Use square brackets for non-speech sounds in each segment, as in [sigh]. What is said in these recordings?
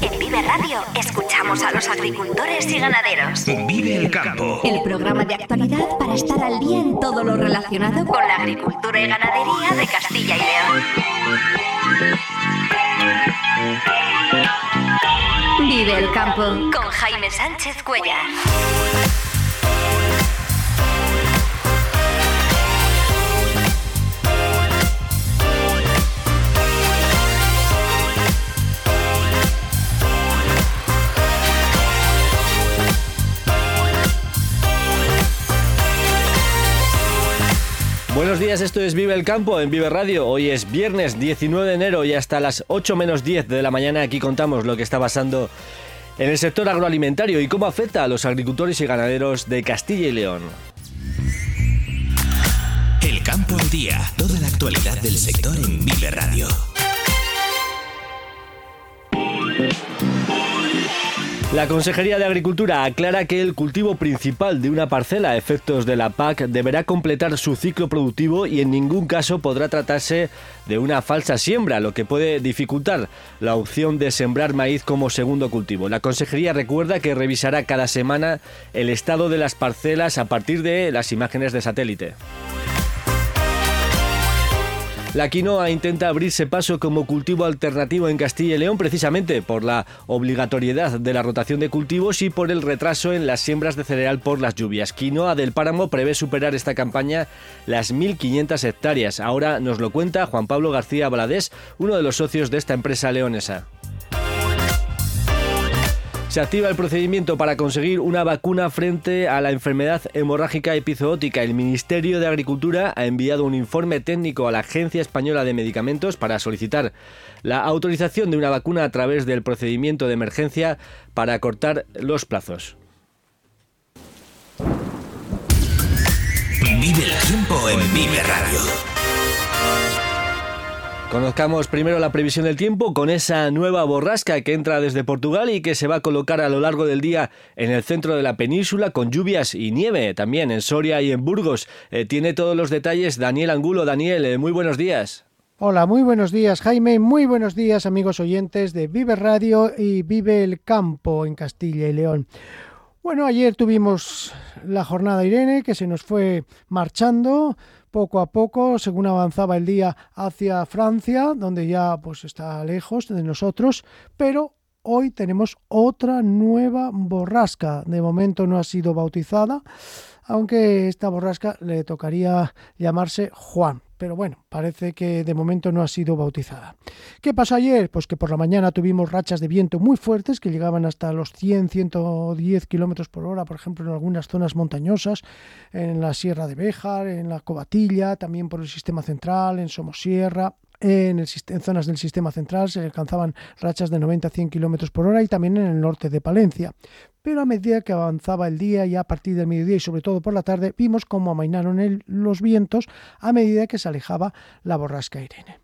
En Vive Radio escuchamos a los agricultores y ganaderos. Vive el campo. El programa de actualidad para estar al día en todo lo relacionado con la agricultura y ganadería de Castilla y León. Vive el campo con Jaime Sánchez Cuellar. Buenos días, esto es Vive el Campo en Vive Radio. Hoy es viernes 19 de enero y hasta las 8 menos 10 de la mañana aquí contamos lo que está pasando en el sector agroalimentario y cómo afecta a los agricultores y ganaderos de Castilla y León. El campo al día, toda la actualidad del sector en Vive Radio. La Consejería de Agricultura aclara que el cultivo principal de una parcela a efectos de la PAC deberá completar su ciclo productivo y en ningún caso podrá tratarse de una falsa siembra, lo que puede dificultar la opción de sembrar maíz como segundo cultivo. La Consejería recuerda que revisará cada semana el estado de las parcelas a partir de las imágenes de satélite. La quinoa intenta abrirse paso como cultivo alternativo en Castilla y León precisamente por la obligatoriedad de la rotación de cultivos y por el retraso en las siembras de cereal por las lluvias. Quinoa del Páramo prevé superar esta campaña las 1.500 hectáreas. Ahora nos lo cuenta Juan Pablo García Baladés, uno de los socios de esta empresa leonesa. Se activa el procedimiento para conseguir una vacuna frente a la enfermedad hemorrágica epizootica. El Ministerio de Agricultura ha enviado un informe técnico a la Agencia Española de Medicamentos para solicitar la autorización de una vacuna a través del procedimiento de emergencia para acortar los plazos. Vive el tiempo en Vive Radio. Conozcamos primero la previsión del tiempo con esa nueva borrasca que entra desde Portugal y que se va a colocar a lo largo del día en el centro de la península con lluvias y nieve también en Soria y en Burgos. Eh, tiene todos los detalles Daniel Angulo. Daniel, eh, muy buenos días. Hola, muy buenos días Jaime, muy buenos días amigos oyentes de Vive Radio y Vive el Campo en Castilla y León. Bueno, ayer tuvimos la jornada Irene que se nos fue marchando poco a poco, según avanzaba el día hacia Francia, donde ya pues está lejos de nosotros, pero hoy tenemos otra nueva borrasca. De momento no ha sido bautizada, aunque esta borrasca le tocaría llamarse Juan pero bueno, parece que de momento no ha sido bautizada. ¿Qué pasó ayer? Pues que por la mañana tuvimos rachas de viento muy fuertes que llegaban hasta los 100-110 kilómetros por hora, por ejemplo, en algunas zonas montañosas, en la Sierra de Béjar, en la Cobatilla, también por el sistema central, en Somosierra, en, zonas del sistema central se alcanzaban rachas de 90 a 100 kilómetros por hora y también en el norte de Palencia. Pero a medida que avanzaba el día y a partir del mediodía y sobre todo por la tarde, vimos cómo amainaron los vientos a medida que se alejaba la borrasca Irene.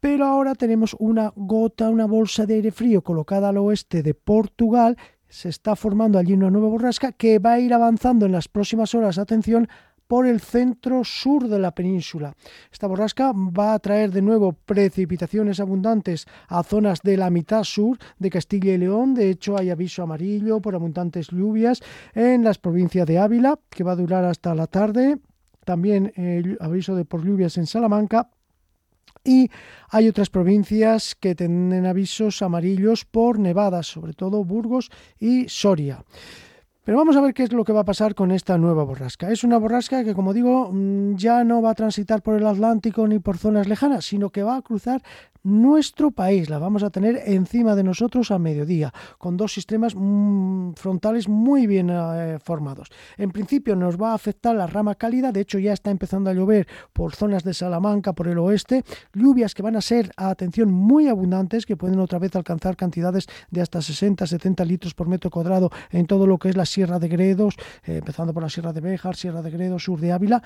Pero ahora tenemos una gota, una bolsa de aire frío colocada al oeste de Portugal se está formando allí una nueva borrasca que va a ir avanzando en las próximas horas, atención, por el centro sur de la península. Esta borrasca va a traer de nuevo precipitaciones abundantes a zonas de la mitad sur de Castilla y León. De hecho, hay aviso amarillo por abundantes lluvias en las provincias de Ávila, que va a durar hasta la tarde. También el aviso de por lluvias en Salamanca, y hay otras provincias que tienen avisos amarillos por nevadas, sobre todo Burgos y Soria. Pero vamos a ver qué es lo que va a pasar con esta nueva borrasca. Es una borrasca que, como digo, mm, ya no va a transitar por el Atlántico ni por zonas lejanas, sino que va a cruzar nuestro país. La vamos a tener encima de nosotros a mediodía, con dos sistemas mm, frontales muy bien eh, formados. En principio nos va a afectar la rama cálida, de hecho ya está empezando a llover por zonas de Salamanca, por el oeste, lluvias que van a ser, a atención, muy abundantes, que pueden otra vez alcanzar cantidades de hasta 60-70 litros por metro cuadrado en todo lo que es la Sierra de Gredos, eh, empezando por la Sierra de Béjar, Sierra de Gredos, sur de Ávila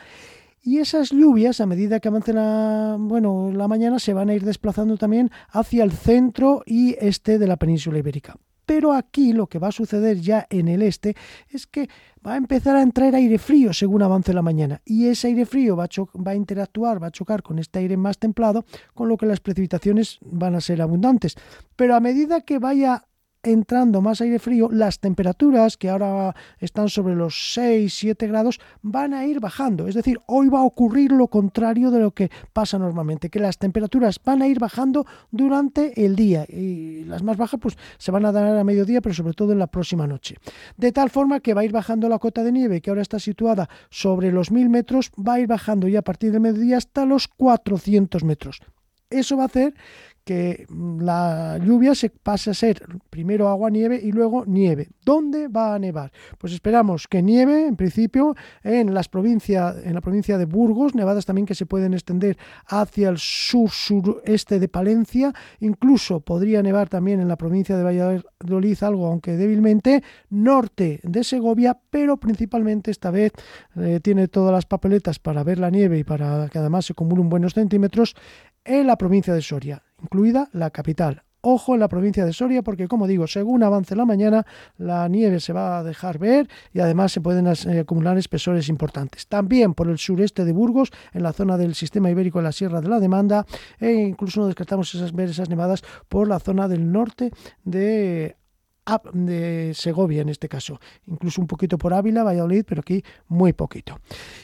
y esas lluvias, a medida que avancen la, bueno, la mañana, se van a ir desplazando también hacia el centro y este de la península ibérica. pero aquí lo que va a suceder ya en el este es que va a empezar a entrar aire frío según avance la mañana y ese aire frío va a, va a interactuar, va a chocar con este aire más templado, con lo que las precipitaciones van a ser abundantes. Pero a medida que vaya entrando más aire frío, las temperaturas que ahora están sobre los 6, 7 grados van a ir bajando. Es decir, hoy va a ocurrir lo contrario de lo que pasa normalmente, que las temperaturas van a ir bajando durante el día y las más bajas pues se van a dar a mediodía, pero sobre todo en la próxima noche. De tal forma que va a ir bajando la cota de nieve, que ahora está situada sobre los 1000 metros, va a ir bajando ya a partir del mediodía hasta los 400 metros. Eso va a hacer que mm, la lluvia se pase a ser primero agua nieve y luego nieve. ¿Dónde va a nevar? Pues esperamos que nieve en principio en las provincias en la provincia de Burgos, nevadas también que se pueden extender hacia el sur sureste de Palencia, incluso podría nevar también en la provincia de Valladolid algo aunque débilmente, norte de Segovia, pero principalmente esta vez eh, tiene todas las papeletas para ver la nieve y para que además se acumulen buenos centímetros en la provincia de Soria incluida la capital. Ojo en la provincia de Soria porque, como digo, según avance la mañana, la nieve se va a dejar ver y además se pueden eh, acumular espesores importantes. También por el sureste de Burgos, en la zona del sistema ibérico de la Sierra de la Demanda, e incluso no descartamos esas, ver esas nevadas por la zona del norte de de Segovia en este caso, incluso un poquito por Ávila, Valladolid, pero aquí muy poquito.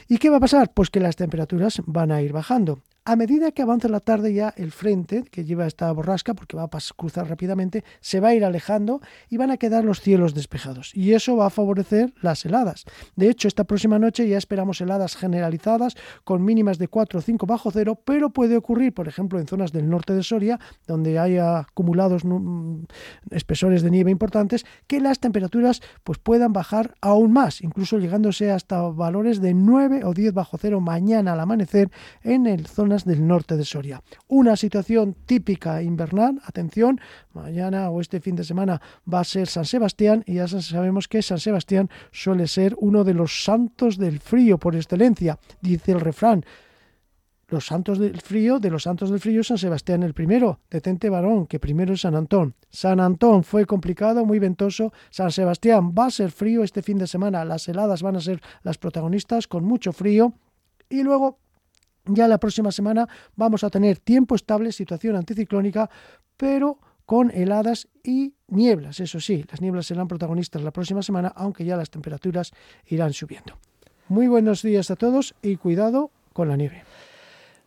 ¿Y qué va a pasar? Pues que las temperaturas van a ir bajando. A medida que avanza la tarde ya el frente que lleva esta borrasca, porque va a cruzar rápidamente, se va a ir alejando y van a quedar los cielos despejados. Y eso va a favorecer las heladas. De hecho, esta próxima noche ya esperamos heladas generalizadas con mínimas de 4 o 5 bajo cero, pero puede ocurrir, por ejemplo, en zonas del norte de Soria, donde haya acumulados mm, espesores de nieve importantes, que las temperaturas pues, puedan bajar aún más, incluso llegándose hasta valores de 9 o 10 bajo cero mañana al amanecer en el zona del norte de Soria. Una situación típica invernal, atención, mañana o este fin de semana va a ser San Sebastián y ya sabemos que San Sebastián suele ser uno de los santos del frío por excelencia, dice el refrán los santos del frío, de los santos del frío, San Sebastián el primero, detente varón, que primero es San Antón. San Antón fue complicado, muy ventoso. San Sebastián va a ser frío este fin de semana, las heladas van a ser las protagonistas, con mucho frío. Y luego ya la próxima semana vamos a tener tiempo estable, situación anticiclónica, pero con heladas y nieblas. Eso sí, las nieblas serán protagonistas la próxima semana, aunque ya las temperaturas irán subiendo. Muy buenos días a todos y cuidado con la nieve.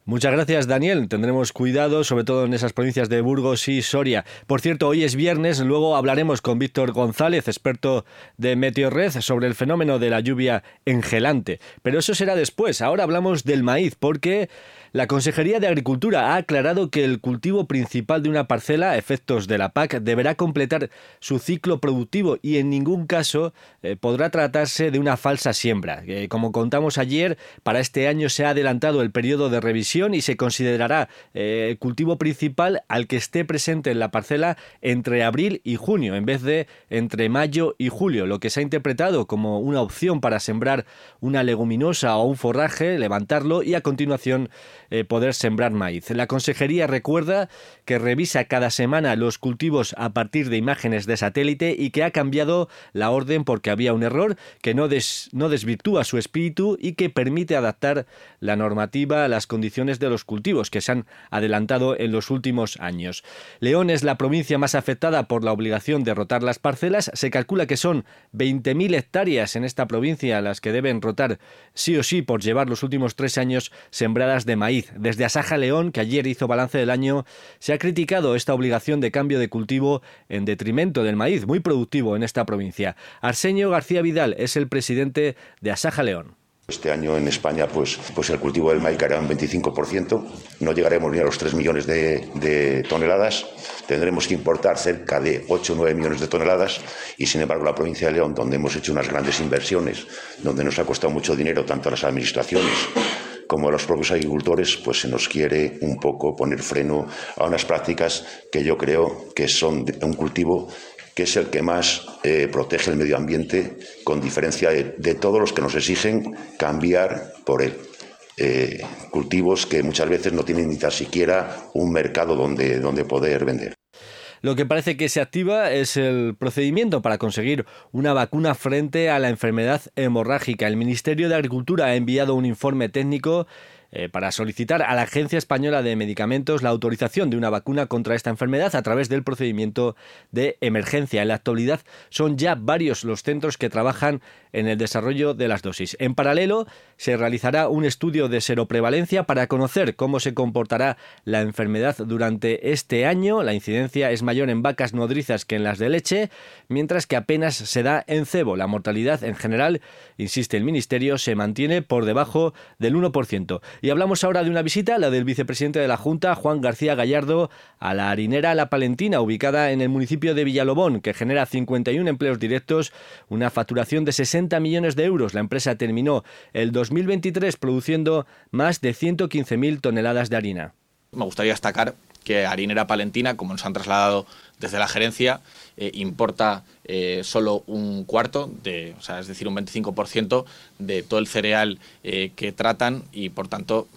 Muchas gracias, Daniel. Tendremos cuidado, sobre todo en esas provincias de Burgos y Soria. Por cierto, hoy es viernes, luego hablaremos con Víctor González, experto de Meteorred, sobre el fenómeno de la lluvia engelante. Pero eso será después. Ahora hablamos del maíz, porque la Consejería de Agricultura ha aclarado que el cultivo principal de una parcela, a efectos de la PAC, deberá completar su ciclo productivo y en ningún caso eh, podrá tratarse de una falsa siembra. como contamos ayer, para este año se ha adelantado el periodo de revisión y se considerará eh, el cultivo principal al que esté presente en la parcela entre abril y junio, en vez de entre mayo y julio, lo que se ha interpretado como una opción para sembrar una leguminosa o un forraje, levantarlo y a continuación eh, poder sembrar maíz. La consejería recuerda que revisa cada semana los cultivos a partir de imágenes de satélite y que ha cambiado la orden porque había un error que no, no desvirtúa su espíritu y que permite adaptar la normativa a las condiciones de los cultivos que se han adelantado en los últimos años. León es la provincia más afectada por la obligación de rotar las parcelas. Se calcula que son 20.000 hectáreas en esta provincia las que deben rotar sí o sí por llevar los últimos tres años sembradas de maíz. Desde Asaja León, que ayer hizo balance del año, se ha criticado esta obligación de cambio de cultivo en detrimento del maíz, muy productivo en esta provincia. Arsenio García Vidal es el presidente de Asaja León. Este año en España, pues, pues el cultivo del maíz caerá un 25%, no llegaremos ni a los 3 millones de, de, toneladas, tendremos que importar cerca de 8 o 9 millones de toneladas y, sin embargo, la provincia de León, donde hemos hecho unas grandes inversiones, donde nos ha costado mucho dinero tanto a las administraciones como a los propios agricultores, pues se nos quiere un poco poner freno a unas prácticas que yo creo que son un cultivo que es el que más eh, protege el medio ambiente, con diferencia de, todos los que nos exigen cambiar por él. Eh, cultivos que muchas veces no tienen ni tan siquiera un mercado donde, donde poder vender. Lo que parece que se activa es el procedimiento para conseguir una vacuna frente a la enfermedad hemorrágica. El Ministerio de Agricultura ha enviado un informe técnico eh, para solicitar a la Agencia Española de Medicamentos la autorización de una vacuna contra esta enfermedad a través del procedimiento de emergencia. En la actualidad son ya varios los centros que trabajan en el desarrollo de las dosis. En paralelo, se realizará un estudio de seroprevalencia para conocer cómo se comportará la enfermedad durante este año. La incidencia es mayor en vacas nodrizas que en las de leche, mientras que apenas se da en cebo. La mortalidad en general, insiste el Ministerio, se mantiene por debajo del 1%. Y hablamos ahora de una visita, la del vicepresidente de la Junta, Juan García Gallardo, a la harinera La Palentina, ubicada en el municipio de Villalobón, que genera 51 empleos directos, una facturación de 60 millones de euros. La empresa terminó el 2023 produciendo más de 115.000 toneladas de harina. Me gustaría destacar que Harinera Palentina, como nos han trasladado desde la gerencia, eh, importa eh, solo un cuarto, de, o sea, es decir, un 25% de todo el cereal eh, que tratan y, por tanto,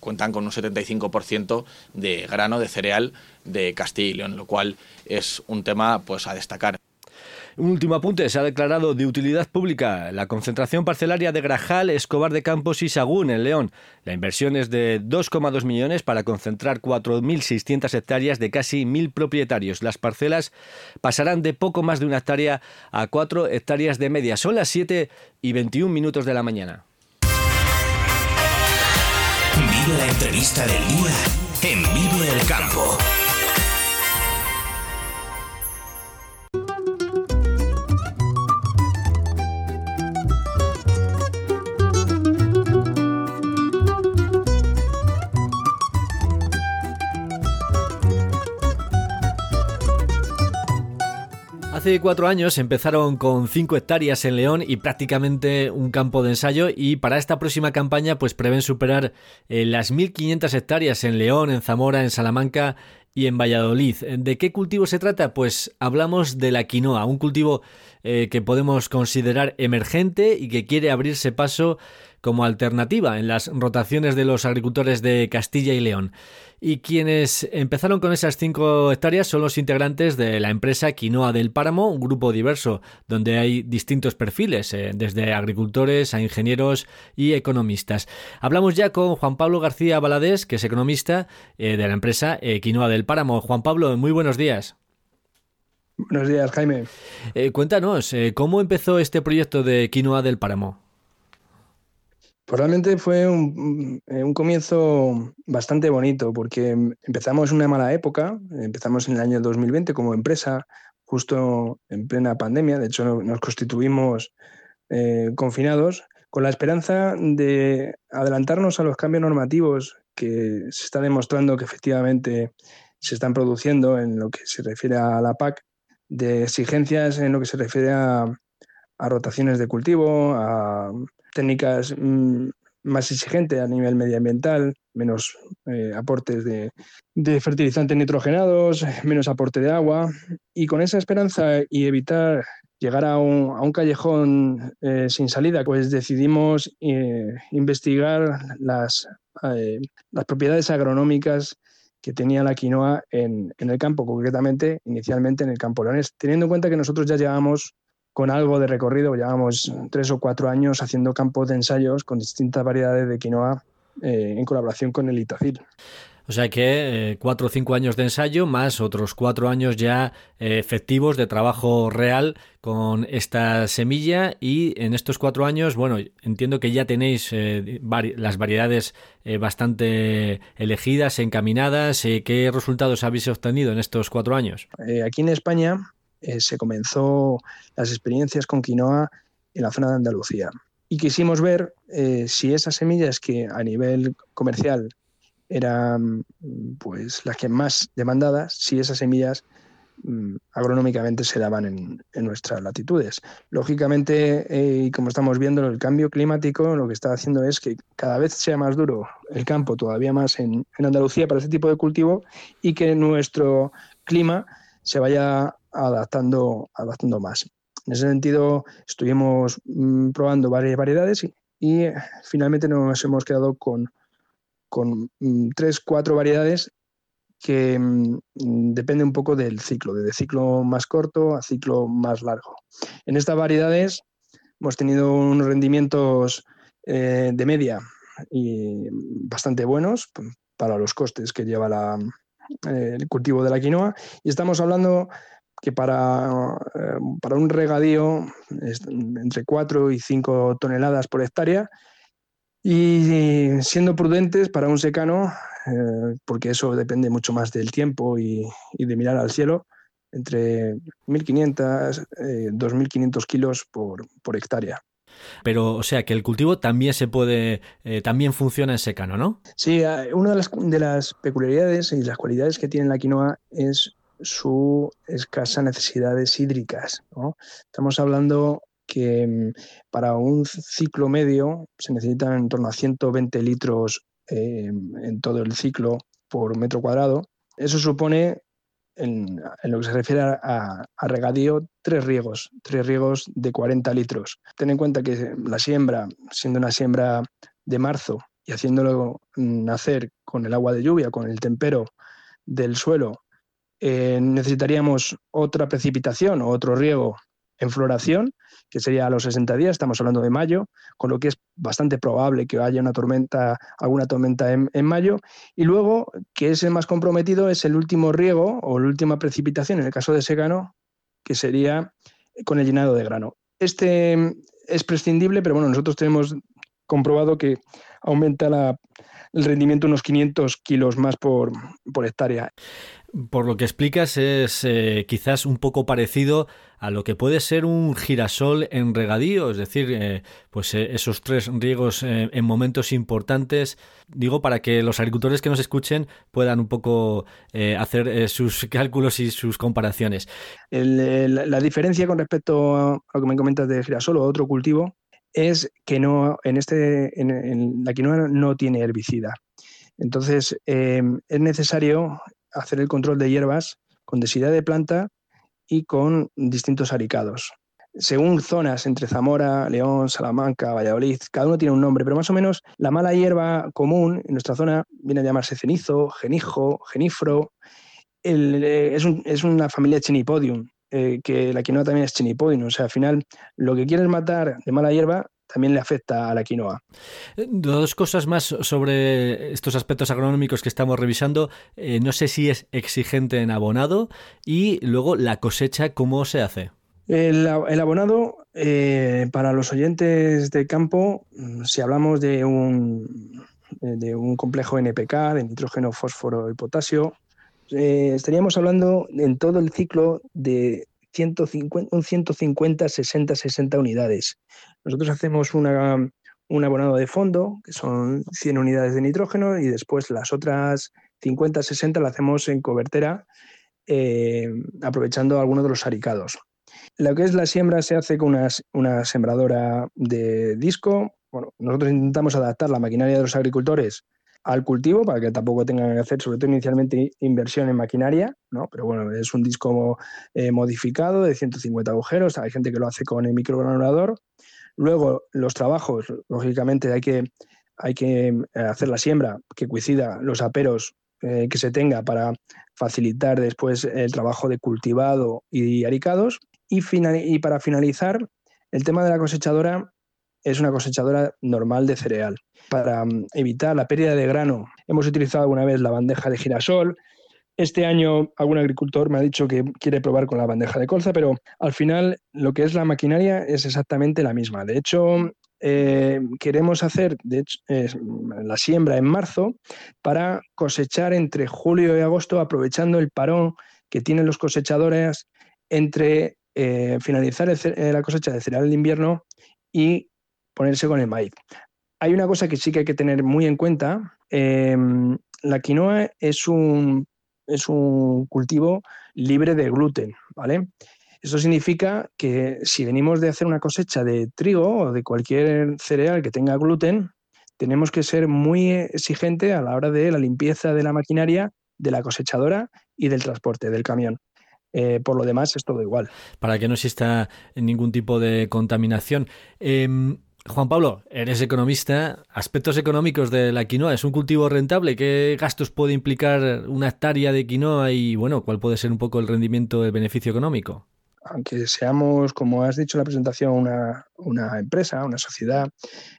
cuentan con un 75% de grano de cereal de Castilla y León, lo cual es un tema pues, a destacar. Un último apunte, se ha declarado de utilidad pública la concentración parcelaria de Grajal, Escobar de Campos y Sagún en León. La inversión es de 2,2 millones para concentrar 4.600 hectáreas de casi 1.000 propietarios. Las parcelas pasarán de poco más de una hectárea a 4 hectáreas de media. Son las 7 y 21 minutos de la mañana. Vive la entrevista del día en Vive el Campo. Hace cuatro años empezaron con cinco hectáreas en León y prácticamente un campo de ensayo y para esta próxima campaña pues prevén superar eh, las 1.500 hectáreas en León, en Zamora, en Salamanca y en Valladolid. ¿De qué cultivo se trata? Pues hablamos de la quinoa, un cultivo eh, que podemos considerar emergente y que quiere abrirse paso como alternativa en las rotaciones de los agricultores de Castilla y León. Y quienes empezaron con esas cinco hectáreas son los integrantes de la empresa Quinoa del Páramo, un grupo diverso donde hay distintos perfiles, eh, desde agricultores a ingenieros y economistas. Hablamos ya con Juan Pablo García Baladés, que es economista eh, de la empresa eh, Quinoa del Páramo. Juan Pablo, muy buenos días. Buenos días, Jaime. cuéntanos, ¿cómo empezó este proyecto de Quinoa del Páramo? Pues realmente fue un, eh, un, comienzo bastante bonito porque empezamos una mala época, empezamos en el año 2020 como empresa, justo en plena pandemia, de hecho nos constituimos eh, confinados, con la esperanza de adelantarnos a los cambios normativos que se está demostrando que efectivamente se están produciendo en lo que se refiere a la PAC, de exigencias en lo que se refiere a rotaciones de cultivo, a técnicas mm, más exigentes a nivel medioambiental, menos eh, aportes de, fertilizantes nitrogenados, [laughs] menos aporte de agua. Y con esa esperanza y evitar llegar a un, callejón eh, sin salida, pues decidimos eh, investigar las, propiedades agronómicas que tenía la quinoa en, en, el campo, concretamente, inicialmente en el campo leonés, teniendo en cuenta que nosotros ya llevamos con algo de recorrido. Llevamos tres o cuatro años haciendo campos de ensayos con distintas variedades de quinoa eh, en colaboración con el Itacil. O sea que eh, cuatro o cinco años de ensayo más otros cuatro años ya eh, efectivos de trabajo real con esta semilla y en estos cuatro años, bueno, entiendo que ya tenéis las variedades bastante elegidas, encaminadas. ¿Qué resultados habéis obtenido en estos cuatro años? aquí en España eh, se comenzó las experiencias con quinoa en la zona de Andalucía. Y quisimos ver eh, si esas semillas que a nivel comercial eran pues, las que más demandadas, si esas semillas mm, agronómicamente se daban en, nuestras latitudes. Lógicamente, eh, como estamos viendo, el cambio climático lo que está haciendo es que cada vez sea más duro el campo, todavía más en, en Andalucía para este tipo de cultivo, y que nuestro clima se vaya adaptando, adaptando más. En ese sentido, estuvimos mm, probando varias variedades y, finalmente nos hemos quedado con, con mm, tres, cuatro variedades que mm, depende un poco del ciclo, de ciclo más corto a ciclo más largo. En estas variedades hemos tenido unos rendimientos eh, de media y bastante buenos para los costes que lleva eh, el cultivo de la quinoa y estamos hablando que para, eh, para un regadío entre 4 y 5 toneladas por hectárea y siendo prudentes para un secano, eh, porque eso depende mucho más del tiempo y, de mirar al cielo, entre 1.500, 2.500 kilos por, por hectárea. Pero, o sea, que el cultivo también se puede, eh, también funciona en secano, ¿no? Sí, eh, una de las, de las peculiaridades y las cualidades que tiene la quinoa es su escasa necesidades hídricas. Estamos hablando que mm, para un ciclo medio se necesitan en torno a 120 litros eh, en todo el ciclo por metro cuadrado. Eso supone en, lo que se refiere a, regadío, tres riegos, tres riegos de 40 litros. Ten en cuenta que la siembra, siendo una siembra de marzo y haciéndolo nacer con el agua de lluvia, con el tempero del suelo, eh, necesitaríamos otra precipitación o otro riego en floración que sería a los 60 días, estamos hablando de mayo, con lo que es bastante probable que haya una tormenta, alguna tormenta en, mayo. Y luego, que es el más comprometido, es el último riego o la última precipitación, en el caso de secano, que sería con el llenado de grano. Este es prescindible, pero bueno, nosotros tenemos comprobado que aumenta el rendimiento unos 500 kilos más por, por hectárea. Por lo que explicas es eh, quizás un poco parecido a lo que puede ser un girasol en regadío, es decir, eh, pues eh, esos tres riegos en momentos importantes, digo para que los agricultores que nos escuchen puedan un poco hacer sus [laughs] cálculos y sus comparaciones. la, diferencia con respecto a lo que me comentas de girasol o otro cultivo es que no en este en, la quinoa no tiene herbicida. Entonces, es necesario hacer el control de hierbas con densidad de planta y con distintos aricados. Según zonas entre Zamora, León, Salamanca, Valladolid, cada uno tiene un nombre, pero más o menos la mala hierba común en nuestra zona viene a llamarse cenizo, genijo, genifro. Eh, es, una familia Chenipodium, eh, que la quinoa también es Chenipodium. O sea, al final, lo que quieres matar de mala hierba también le afecta a la quinoa. Eh, dos cosas más sobre estos aspectos agronómicos que estamos revisando. Eh, no sé si es exigente en abonado y luego la cosecha, ¿cómo se hace? El, abonado, eh, para los oyentes de campo, mm, si hablamos de un, de un complejo NPK, de nitrógeno, fósforo y potasio, estaríamos hablando en todo el ciclo de 150, un 150, 60, 60 unidades. Nosotros hacemos una, un abonado de fondo, que son 100 unidades de nitrógeno, y después las otras 50, 60 las hacemos en cobertera, eh, aprovechando algunos de los aricados. Lo que es la siembra se hace con una, una sembradora de disco. Bueno, nosotros intentamos adaptar la maquinaria de los agricultores al cultivo para que tampoco tengan que hacer, sobre todo inicialmente, inversión en maquinaria, ¿no? Pero bueno, es un disco eh, modificado de 150 agujeros, hay gente que lo hace con el microgranulador. Luego, los trabajos, lógicamente, hay que, hay que eh, hacer la siembra que coincida los aperos eh, que se tenga para facilitar después el trabajo de cultivado y aricados. Y, y para finalizar, el tema de la cosechadora es una cosechadora normal de cereal. Para mm, evitar la pérdida de grano, hemos utilizado alguna vez la bandeja de girasol. Este año algún agricultor me ha dicho que quiere probar con la bandeja de colza, pero al final lo que es la maquinaria es exactamente la misma. De hecho, eh, queremos hacer la siembra en marzo para cosechar entre julio y agosto, aprovechando el parón que tienen los cosechadores entre eh, finalizar eh, la cosecha de cereal de invierno y ponerse con el maíz. Hay una cosa que sí que hay que tener muy en cuenta. La quinoa es un, es un cultivo libre de gluten, ¿vale? Eso significa que si venimos de hacer una cosecha de trigo o de cualquier cereal que tenga gluten, tenemos que ser muy exigente a la hora de la limpieza de la maquinaria, de la cosechadora y del transporte del camión. Eh, por lo demás es todo igual. Para que no exista ningún tipo de contaminación. Em, Juan Pablo, eres economista. Aspectos económicos de la quinoa. ¿Es un cultivo rentable? ¿Qué gastos puede implicar una hectárea de quinoa y, bueno, cuál puede ser un poco el rendimiento del beneficio económico? Aunque seamos, como has dicho en la presentación, una, empresa, una sociedad,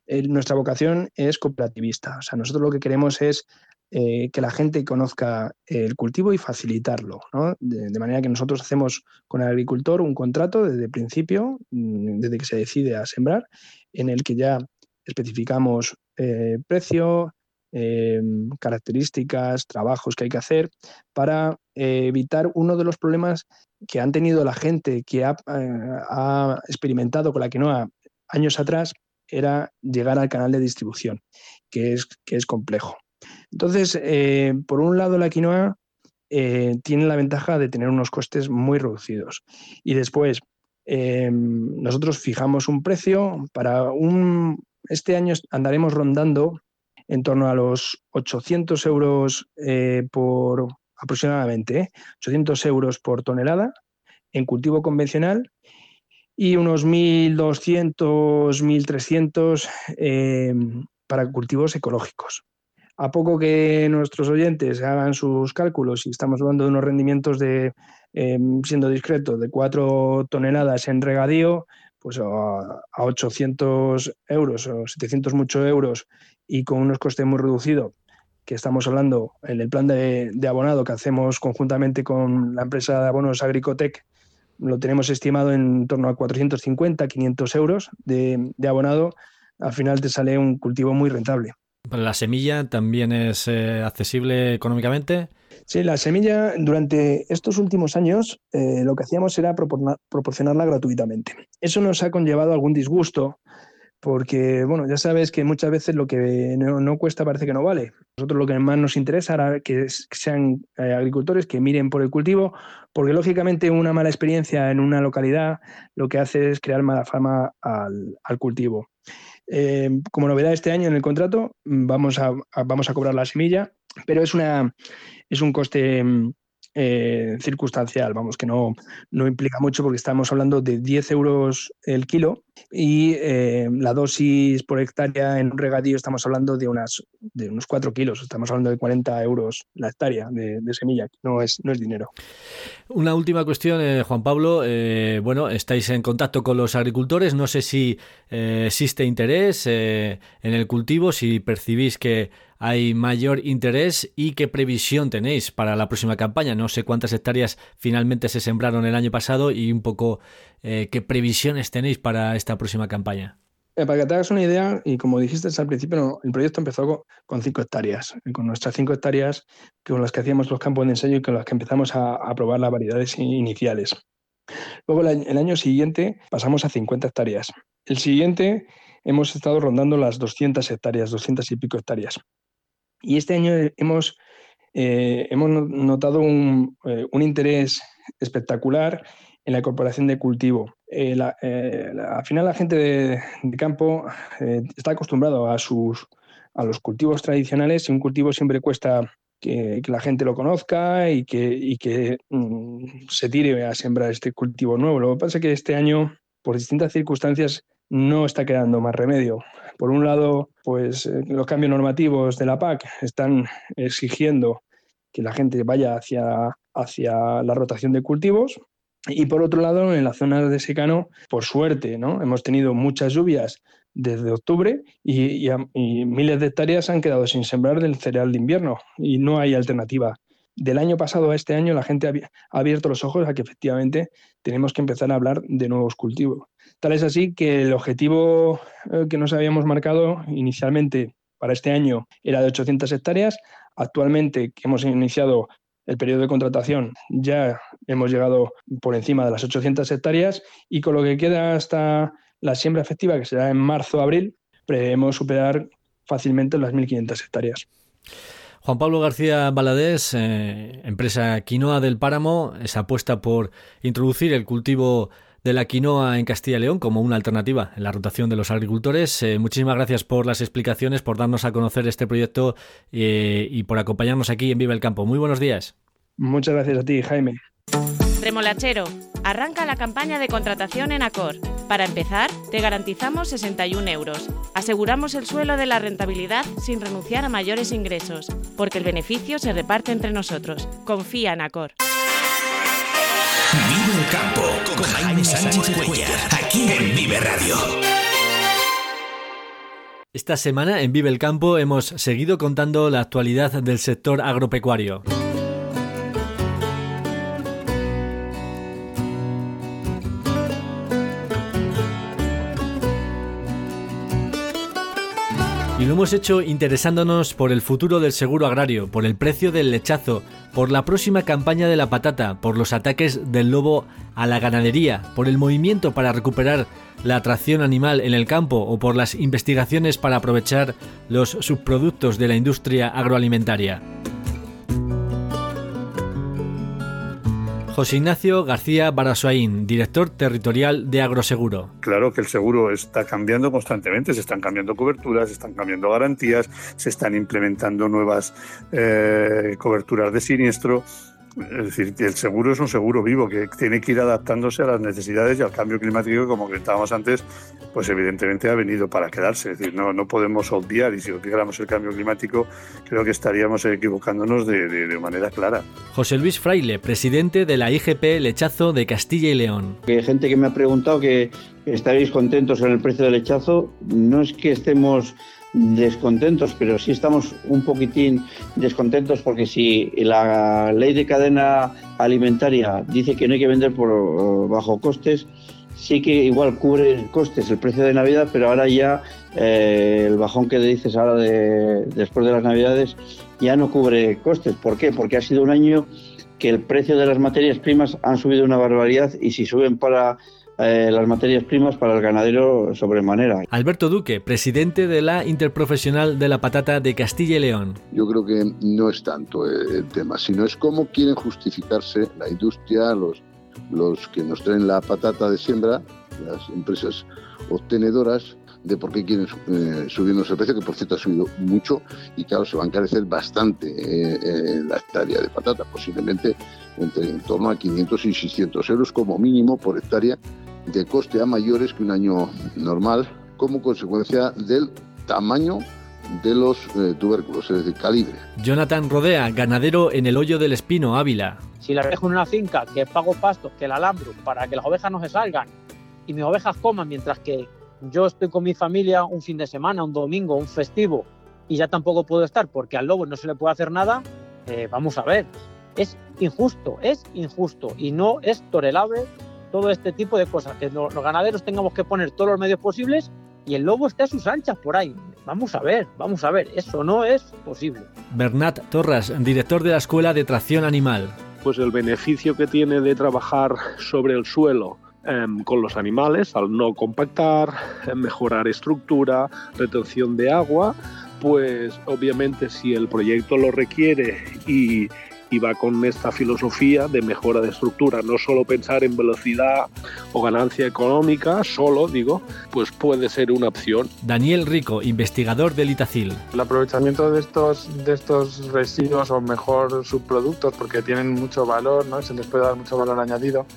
nuestra vocación es cooperativista. O sea, nosotros lo que queremos es eh, que la gente conozca el cultivo y facilitarlo, de, de, manera que nosotros hacemos con el agricultor un contrato desde el principio, mm, desde que se decide a sembrar, en el que ya especificamos eh, precio, eh, características, trabajos que hay que hacer para evitar uno de los problemas que han tenido la gente que ha, experimentado con la quinoa años atrás, era llegar al canal de distribución, que es, que es complejo. Entonces, por un lado, la quinoa tiene la ventaja de tener unos costes muy reducidos. Y después, Em, nosotros fijamos un precio para un... Este año andaremos rondando en torno a los 800 euros eh, por aproximadamente, 800 ¿eh? euros por tonelada en cultivo convencional y unos 1.200, 1.300 em, para cultivos ecológicos. A poco que nuestros oyentes hagan sus cálculos y estamos hablando de unos rendimientos de Em, siendo discreto, de 4 toneladas en regadío, pues a, 800 euros o 700 muchos euros y con unos costes muy reducidos, que estamos hablando en el plan de, abonado que hacemos conjuntamente con la empresa de abonos Agricotec, lo tenemos estimado en torno a 450, 500 euros de, de abonado, al final te sale un cultivo muy rentable. ¿La semilla también es eh, accesible económicamente? Sí, la semilla durante estos últimos años eh, lo que hacíamos era proporcionarla gratuitamente. Eso nos ha conllevado algún disgusto porque, bueno, ya sabes que muchas veces lo que no, cuesta parece que no vale. Nosotros lo que más nos interesa era que sean eh, agricultores que miren por el cultivo, porque lógicamente una mala experiencia en una localidad lo que hace es crear mala fama al, cultivo. Eh, como novedad este año en el contrato vamos a, vamos a cobrar la semilla, pero es una, es un coste mm, eh, circunstancial, vamos, que no, no implica mucho porque estamos hablando de 10 euros el kilo y eh, la dosis por hectárea en un regadío estamos hablando de, unas, de unos 4 kilos, estamos hablando de 40 euros la hectárea de, semilla, no es, no es dinero. Una última cuestión, eh, Juan Pablo, bueno, estáis en contacto con los agricultores, no sé si existe interés en el cultivo, si percibís que hay mayor interés y qué previsión tenéis para la próxima campaña. No sé cuántas hectáreas finalmente se sembraron el año pasado y un poco eh, qué previsiones tenéis para esta próxima campaña. Eh, para que te hagas una idea, y como dijiste al principio, el proyecto empezó con cinco hectáreas, con nuestras cinco hectáreas con las que hacíamos los campos de ensayo y con las que empezamos a, probar las variedades iniciales. Luego el año siguiente pasamos a 50 hectáreas. El siguiente hemos estado rondando las 200 hectáreas, 200 y pico hectáreas. Y este año hemos, eh, hemos notado un, eh, un, interés espectacular en la incorporación de cultivo. Eh, al final la gente de, campo está acostumbrado a, sus, a los cultivos tradicionales y un cultivo siempre cuesta que, la gente lo conozca y que, y que mm, se tire a sembrar este cultivo nuevo. Lo que pasa es que este año, por distintas circunstancias, no está quedando más remedio. Por un lado, pues eh, los cambios normativos de la PAC están exigiendo que la gente vaya hacia, hacia la rotación de cultivos. Y por otro lado, en la zona de secano, por suerte, ¿no? hemos tenido muchas lluvias desde octubre y, miles de hectáreas han quedado sin sembrar del cereal de invierno y no hay alternativa. Del año pasado a este año la gente ha abierto los ojos a que efectivamente tenemos que empezar a hablar de nuevos cultivos. Tal es así que el objetivo eh, que nos habíamos marcado inicialmente para este año era de 800 hectáreas. Actualmente, que hemos iniciado el periodo de contratación, ya hemos llegado por encima de las 800 hectáreas y con lo que queda hasta la siembra efectiva, que será en marzo-abril, prevemos superar fácilmente las 1.500 hectáreas. Juan Pablo García Baladés, eh, empresa Quinoa del Páramo, se apuesta por introducir el cultivo de la quinoa en Castilla y León como una alternativa en la rotación de los agricultores. Eh, muchísimas gracias por las explicaciones, por darnos a conocer este proyecto eh, y por acompañarnos aquí en Viva el Campo. Muy buenos días. Muchas gracias a ti, Jaime. Remolachero, arranca la campaña de contratación en Acor Para empezar, te garantizamos 61 euros. Aseguramos el suelo de la rentabilidad sin renunciar a mayores ingresos, porque el beneficio se reparte entre nosotros. Confía en Acor. Vive el campo con Jaime Sánchez Cuellar, aquí en Vive Radio. Esta semana en Vive el Campo hemos seguido contando la actualidad del sector agropecuario. Y lo hemos hecho interesándonos por el futuro del seguro agrario, por el precio del lechazo, por la próxima campaña de la patata, por los ataques del lobo a la ganadería, por el movimiento para recuperar la atracción animal en el campo o por las investigaciones para aprovechar los subproductos de la industria agroalimentaria. José Ignacio García Barasoaín, director territorial de Agroseguro. Claro que el seguro está cambiando constantemente, se están cambiando coberturas, se están cambiando garantías, se están implementando nuevas eh, coberturas de siniestro es decir, que el seguro es un seguro vivo que tiene que ir adaptándose a las necesidades y al cambio climático, como comentábamos antes, pues evidentemente ha venido para quedarse. Es decir, no, no podemos obviar, y si obviáramos el cambio climático, creo que estaríamos equivocándonos de, de, manera clara. José Luis Fraile, presidente de la IGP Lechazo de Castilla y León. hay gente que me ha preguntado que estaréis contentos con el precio del lechazo. No es que estemos descontentos, pero sí estamos un poquitín descontentos porque si la ley de cadena alimentaria dice que no hay que vender por eh, bajo costes, sí que igual cubre costes el precio de Navidad, pero ahora ya eh, el bajón que dices ahora de, después de las Navidades ya no cubre costes. ¿Por qué? Porque ha sido un año que el precio de las materias primas han subido una barbaridad y si suben para eh, las materias primas para el ganadero sobremanera. Alberto Duque, presidente de la Interprofesional de la Patata de Castilla y León. Yo creo que no es tanto el tema, sino es cómo quieren justificarse la industria, los, los que nos traen la patata de siembra, las empresas obtenedoras, de por qué quieren eh, subirnos el precio, que por cierto ha subido mucho y claro, se va a encarecer bastante eh, en la hectárea de patata, posiblemente entre en torno a 500 y 600 euros como mínimo por hectárea de coste a mayores que un año normal como consecuencia del tamaño de los eh, tubérculos, es decir, calibre. Jonathan Rodea, ganadero en el hoyo del Espino, Ávila. Si la dejo en una finca que pago pastos, que la alambro para que las ovejas no se salgan y mis ovejas coman mientras que yo estoy con mi familia un fin de semana, un domingo, un festivo y ya tampoco puedo estar porque al lobo no se le puede hacer nada, eh, vamos a ver, es injusto, es injusto y no es tolerable todo este tipo de cosas, que los, ganaderos tengamos que poner todos los medios posibles y el lobo está a sus anchas por ahí. Vamos a ver, vamos a ver, eso no es posible. Bernat Torras, director de la Escuela de Tracción Animal. Pues el beneficio que tiene de trabajar sobre el suelo em, con los animales, al no compactar, em, mejorar estructura, retención de agua, pues obviamente si el proyecto lo requiere y, y va con esta filosofía de mejora de estructura, no solo pensar en velocidad o ganancia económica, solo digo, pues puede ser una opción. Daniel Rico, investigador del Itacil. El aprovechamiento de estos, de estos residuos o mejor subproductos, porque tienen mucho valor, ¿no? se les puede dar mucho valor añadido,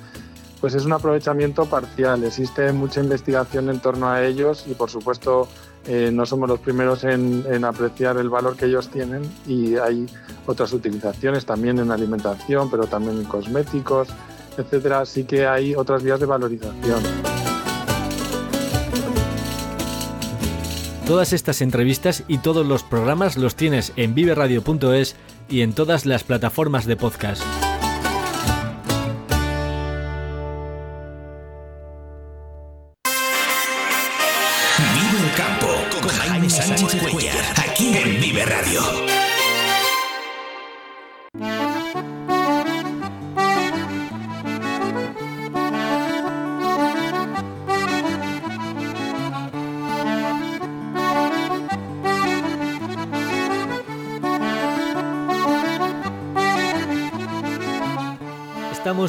pues es un aprovechamiento parcial. Existe mucha investigación en torno a ellos y por supuesto eh, no somos los primeros en, en, apreciar el valor que ellos tienen y hay otras utilizaciones también en alimentación, pero también en cosméticos, etcétera. Así que hay otras vías de valorización. Todas estas entrevistas y todos los programas los tienes en viveradio.es y en todas las plataformas de podcast.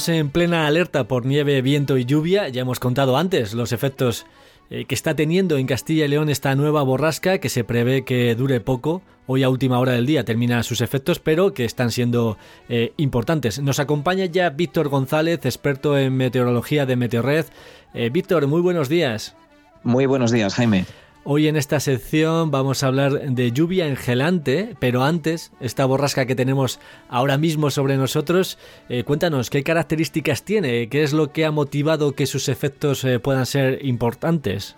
En plena alerta por nieve, viento y lluvia. Ya hemos contado antes los efectos eh, que está teniendo en Castilla y León esta nueva borrasca que se prevé que dure poco. Hoy a última hora del día termina sus efectos, pero que están siendo eh, importantes. Nos acompaña ya Víctor González, experto en meteorología de Meteorred. Eh, Víctor, muy buenos días. Muy buenos días, Jaime. Hoy en esta sección vamos a hablar de lluvia engelante, pero antes, esta borrasca que tenemos ahora mismo sobre nosotros, eh, cuéntanos qué características tiene, qué es lo que ha motivado que sus efectos eh, puedan ser importantes.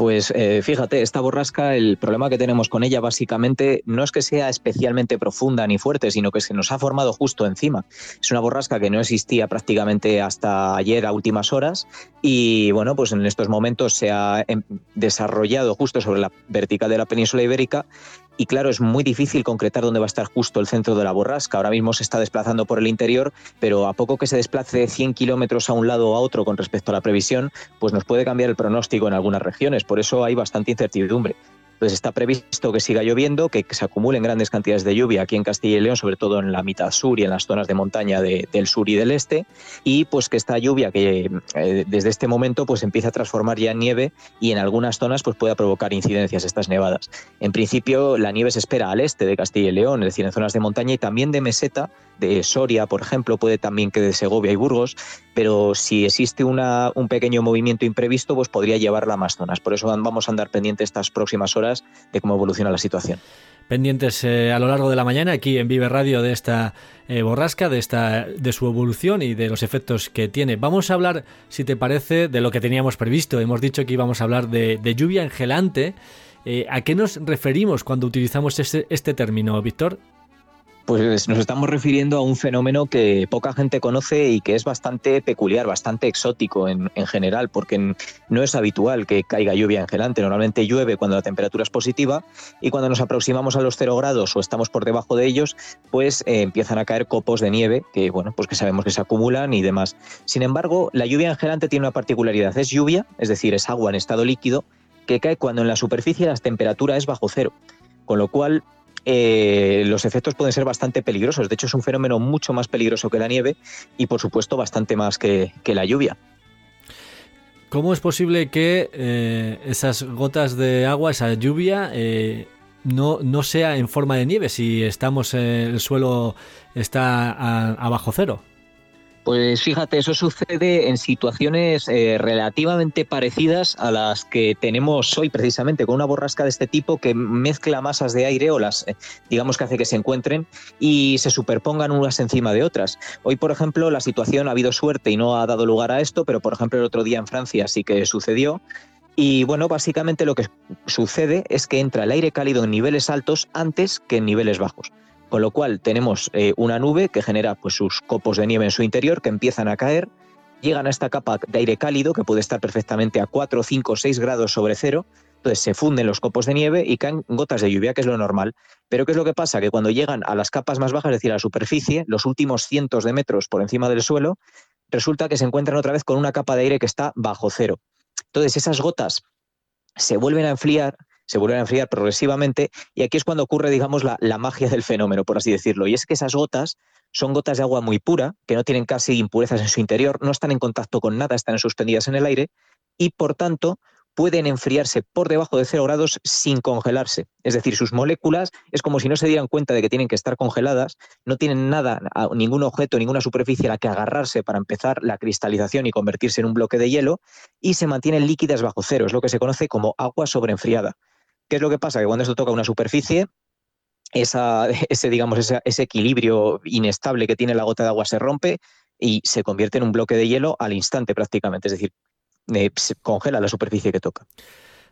Pues eh, fíjate, esta borrasca, el problema que tenemos con ella básicamente no es que sea especialmente profunda ni fuerte, sino que se nos ha formado justo encima. Es una borrasca que no existía prácticamente hasta ayer a últimas horas y bueno, pues en estos momentos se ha em, desarrollado justo sobre la vertical de la península ibérica y claro, es muy difícil concretar dónde va a estar justo el centro de la borrasca. Ahora mismo se está desplazando por el interior, pero a poco que se desplace 100 kilómetros a un lado o a otro con respecto a la previsión, pues nos puede cambiar el pronóstico en algunas regiones. Por eso hay bastante incertidumbre. Entonces está previsto que siga lloviendo, que, se acumulen grandes cantidades de lluvia aquí en Castilla y León, sobre todo en la mitad sur y en las zonas de montaña del sur y del este, y pues que esta lluvia que eh, desde este momento pues empieza a transformar ya en nieve y en algunas zonas pues pueda provocar incidencias estas nevadas. En principio la nieve se espera al este de Castilla y León, es decir, en zonas de montaña y también de meseta, de Soria, por ejemplo, puede también que de Segovia y Burgos, pero si existe una, un pequeño movimiento imprevisto, pues podría llevarla a más zonas. Por eso vamos a andar pendientes estas próximas horas de cómo evoluciona la situación pendientes eh, a lo largo de la mañana aquí en Vive Radio de esta eh, borrasca, de esta de su evolución y de los efectos que tiene. Vamos a hablar, si te parece, de lo que teníamos previsto. Hemos dicho que íbamos a hablar de, lluvia engelante. Eh, ¿A qué nos referimos cuando utilizamos este, este término, Víctor? Pues nos estamos refiriendo a un fenómeno que poca gente conoce y que es bastante peculiar, bastante exótico en, general, porque no es habitual que caiga lluvia engelante. Normalmente llueve cuando la temperatura es positiva y cuando nos aproximamos a los cero grados o estamos por debajo de ellos, pues eh, empiezan a caer copos de nieve que, bueno, pues que sabemos que se acumulan y demás. Sin embargo, la lluvia engelante tiene una particularidad. Es lluvia, es decir, es agua en estado líquido, que cae cuando en la superficie la temperatura es bajo cero. Con lo cual, eh, los efectos pueden ser bastante peligrosos. De hecho, es un fenómeno mucho más peligroso que la nieve y, por supuesto, bastante más que, la lluvia. ¿Cómo es posible que eh, esas gotas de agua, esa lluvia, eh, no, no, sea en forma de nieve si estamos el suelo está a, a bajo cero? Pues fíjate, eso sucede en situaciones eh, relativamente parecidas a las que tenemos hoy precisamente con una borrasca de este tipo que mezcla masas de aire o las, eh, digamos que hace que se encuentren y se superpongan unas encima de otras. Hoy, por ejemplo, la situación ha habido suerte y no ha dado lugar a esto, pero por ejemplo el otro día en Francia sí que sucedió. Y bueno, básicamente lo que sucede es que entra el aire cálido en niveles altos antes que en niveles bajos. Con lo cual tenemos eh, una nube que genera pues, sus copos de nieve en su interior que empiezan a caer, llegan a esta capa de aire cálido que puede estar perfectamente a 4, 5, 6 grados sobre cero, entonces se funden los copos de nieve y caen gotas de lluvia, que es lo normal. Pero ¿qué es lo que pasa? Que cuando llegan a las capas más bajas, es decir, a la superficie, los últimos cientos de metros por encima del suelo, resulta que se encuentran otra vez con una capa de aire que está bajo cero. Entonces esas gotas se vuelven a enfriar, se vuelven a enfriar progresivamente y aquí es cuando ocurre, digamos, la, magia del fenómeno, por así decirlo. Y es que esas gotas son gotas de agua muy pura, que no tienen casi impurezas en su interior, no están en contacto con nada, están suspendidas en el aire y, por tanto, pueden enfriarse por debajo de cero grados sin congelarse. Es decir, sus moléculas es como si no se dieran cuenta de que tienen que estar congeladas, no tienen nada, ningún objeto, ninguna superficie a la que agarrarse para empezar la cristalización y convertirse en un bloque de hielo, y se mantienen líquidas bajo cero. Es lo que se conoce como agua sobreenfriada. ¿Qué es lo que pasa? Que cuando esto toca una superficie, [laughs] ese, digamos, ese, equilibrio inestable que tiene la gota de agua se rompe y se convierte en un bloque de hielo al instante prácticamente, es decir, eh, congela la superficie que toca.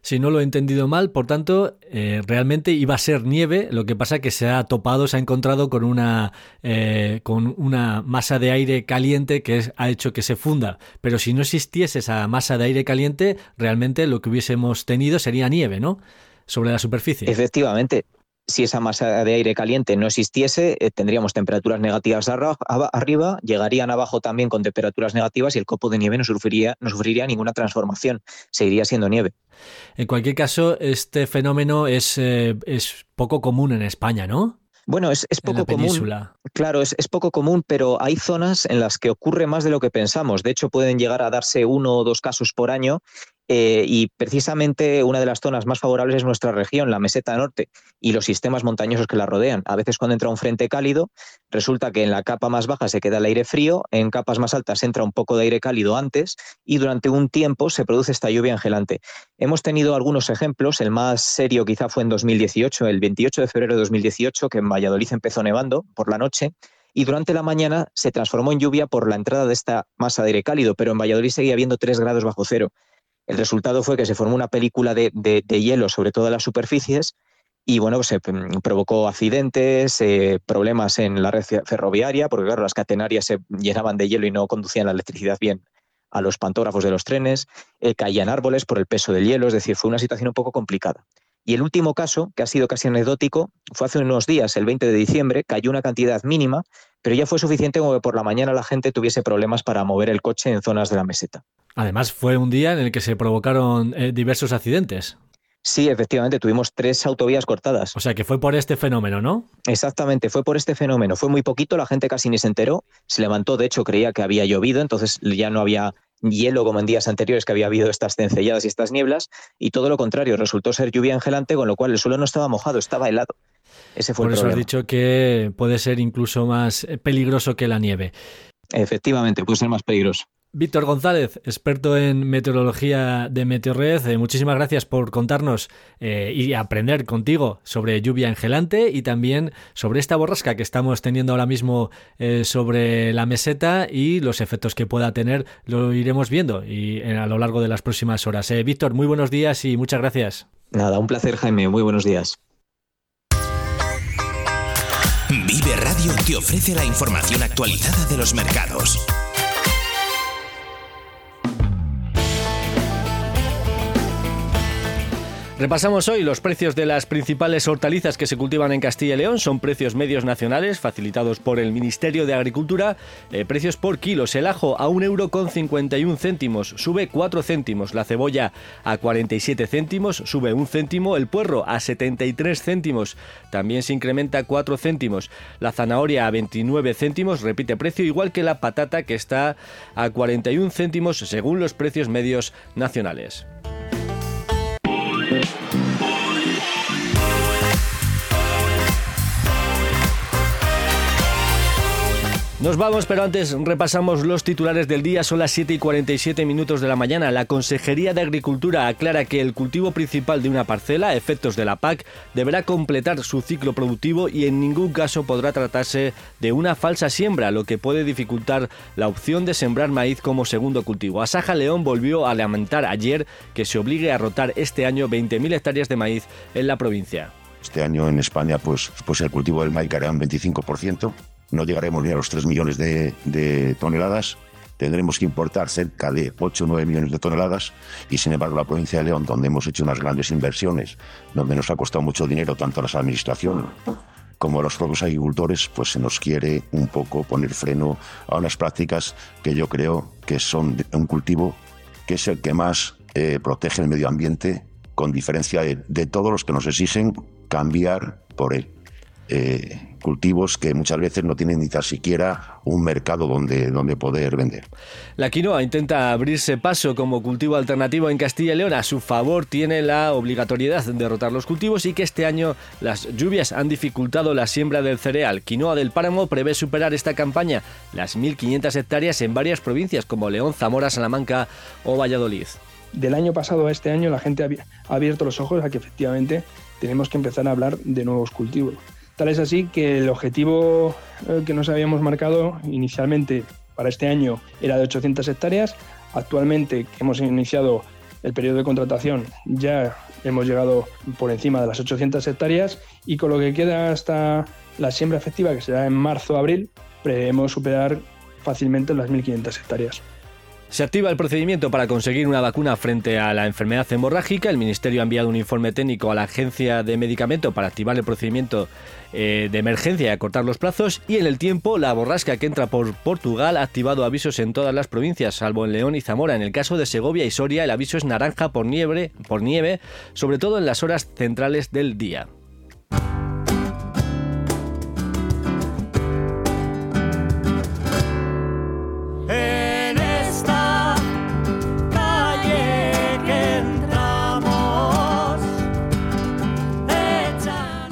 Si no lo he entendido mal, por tanto, eh, realmente iba a ser nieve, lo que pasa que se ha topado, se ha encontrado con una, eh, con una masa de aire caliente que ha hecho que se funda. Pero si no existiese esa masa de aire caliente, realmente lo que hubiésemos tenido sería nieve, ¿no? Sobre la superficie. Efectivamente, si esa masa de aire caliente no existiese, eh, tendríamos temperaturas negativas arriba, llegarían abajo también con temperaturas negativas y el copo de nieve no sufriría, no sufriría ninguna transformación, seguiría siendo nieve. En cualquier caso, este fenómeno es, eh, es poco común en España, ¿no? Bueno, es, poco común. Claro, es, es, poco común, pero hay zonas en las que ocurre más de lo que pensamos. De hecho, pueden llegar a darse uno o dos casos por año eh, y precisamente una de las zonas más favorables es nuestra región, la meseta norte, y los sistemas montañosos que la rodean. A veces cuando entra un frente cálido, resulta que en la capa más baja se queda el aire frío, en capas más altas entra un poco de aire cálido antes y durante un tiempo se produce esta lluvia angelante. Hemos tenido algunos ejemplos, el más serio quizá fue en 2018, el 28 de febrero de 2018, que en Valladolid empezó nevando por la noche y durante la mañana se transformó en lluvia por la entrada de esta masa de aire cálido, pero en Valladolid seguía habiendo 3 grados bajo cero. El resultado fue que se formó una película de, hielo sobre todas las superficies y bueno, se mm, provocó accidentes, eh, problemas en la red ferroviaria, porque claro, las catenarias se llenaban de hielo y no conducían la electricidad bien a los pantógrafos de los trenes, eh, caían árboles por el peso del hielo, es decir, fue una situación un poco complicada. Y el último caso, que ha sido casi anecdótico, fue hace unos días, el 20 de diciembre, cayó una cantidad mínima, pero ya fue suficiente como que por la mañana la gente tuviese problemas para mover el coche en zonas de la meseta. Además, fue un día en el que se provocaron eh, diversos accidentes. Sí, efectivamente, tuvimos tres autovías cortadas. O sea que fue por este fenómeno, ¿no? Exactamente, fue por este fenómeno. Fue muy poquito, la gente casi ni se enteró. Se levantó, de hecho, creía que había llovido, entonces ya no había hielo como en días anteriores que había habido estas cencelladas y estas nieblas, y todo lo contrario, resultó ser lluvia angelante, con lo cual el suelo no estaba mojado, estaba helado. Ese fue por eso has dicho que puede ser incluso más peligroso que la nieve. Efectivamente, puede ser más peligroso. Víctor González, experto en meteorología de Meteorred, eh, muchísimas gracias por contarnos eh, y aprender contigo sobre lluvia engelante y también sobre esta borrasca que estamos teniendo ahora mismo eh, sobre la meseta y los efectos que pueda tener lo iremos viendo y a lo largo de las próximas horas. Víctor, muy buenos días y muchas gracias. Nada, un placer Jaime, muy buenos días. Vive Radio te ofrece la información actualizada de los mercados. Repasamos hoy los precios de las principales hortalizas que se cultivan en Castilla y León. Son precios medios nacionales facilitados por el Ministerio de Agricultura. Eh, precios por kilos. El ajo a 1 euro con 51 céntimos, sube 4 céntimos. La cebolla a 47 céntimos, sube 1 céntimo. El puerro a 73 céntimos, también se incrementa 4 céntimos. La zanahoria a 29 céntimos, repite precio, igual que la patata que está a 41 céntimos según los precios medios nacionales. Nos vamos, pero antes repasamos los titulares del día. Son las 7 y 47 minutos de la mañana. La Consejería de Agricultura aclara que el cultivo principal de una parcela, efectos de la PAC, deberá completar su ciclo productivo y en ningún caso podrá tratarse de una falsa siembra, lo que puede dificultar la opción de sembrar maíz como segundo cultivo. Asaja León volvió a lamentar ayer que se obligue a rotar este año 20.000 hectáreas de maíz en la provincia. Este año en España, pues, pues el cultivo del maíz caerá un 25% no llegaremos ni a los 3 millones de, toneladas, tendremos que importar cerca de 8 o 9 millones de toneladas y sin embargo la provincia de León, donde hemos hecho unas grandes inversiones, donde nos ha costado mucho dinero tanto a las administraciones como a los propios agricultores, pues se nos quiere un poco poner freno a unas prácticas que yo creo que son un cultivo que es el que más eh, protege el medio ambiente, con diferencia de todos los que nos exigen cambiar por él. Eh, cultivos que muchas veces no tienen ni tan siquiera un mercado donde, donde poder vender. La quinoa intenta abrirse paso como cultivo alternativo en Castilla y León. A su favor tiene la obligatoriedad de rotar los cultivos y que este año las lluvias han dificultado la siembra del cereal. Quinoa del Páramo prevé superar esta campaña las 1.500 hectáreas en varias provincias como León, Zamora, Salamanca o Valladolid. Del año pasado a este año la gente ha abierto los ojos a que efectivamente tenemos que empezar a hablar de nuevos cultivos. Tal es así que el objetivo eh, que nos habíamos marcado inicialmente para este año era de 800 hectáreas. Actualmente que hemos iniciado el periodo de contratación ya hemos llegado por encima de las 800 hectáreas y con lo que queda hasta la siembra efectiva, que será en marzo-abril, prevemos superar fácilmente las 1.500 hectáreas. Se activa el procedimiento para conseguir una vacuna frente a la enfermedad hemorrágica. El Ministerio ha enviado un informe técnico a la Agencia de Medicamento para activar el procedimiento eh, de emergencia y acortar los plazos. Y en el tiempo, la borrasca que entra por Portugal ha activado avisos en todas las provincias, salvo en León y Zamora. En el caso de Segovia y Soria, el aviso es naranja por nieve, por nieve sobre todo en las horas centrales del día.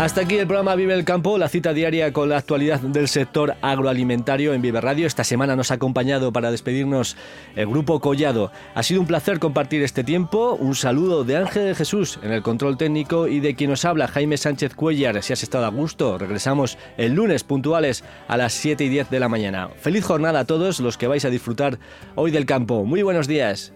Hasta aquí el programa Vive el Campo, la cita diaria con la actualidad del sector agroalimentario en Vive Radio. Esta semana nos ha acompañado para despedirnos el Grupo Collado. Ha sido un placer compartir este tiempo. Un saludo de Ángel de Jesús en el control técnico y de quien nos habla Jaime Sánchez Cuellar. Si has estado a gusto, regresamos el lunes puntuales a las 7 y 10 de la mañana. Feliz jornada a todos los que vais a disfrutar hoy del campo. Muy buenos días.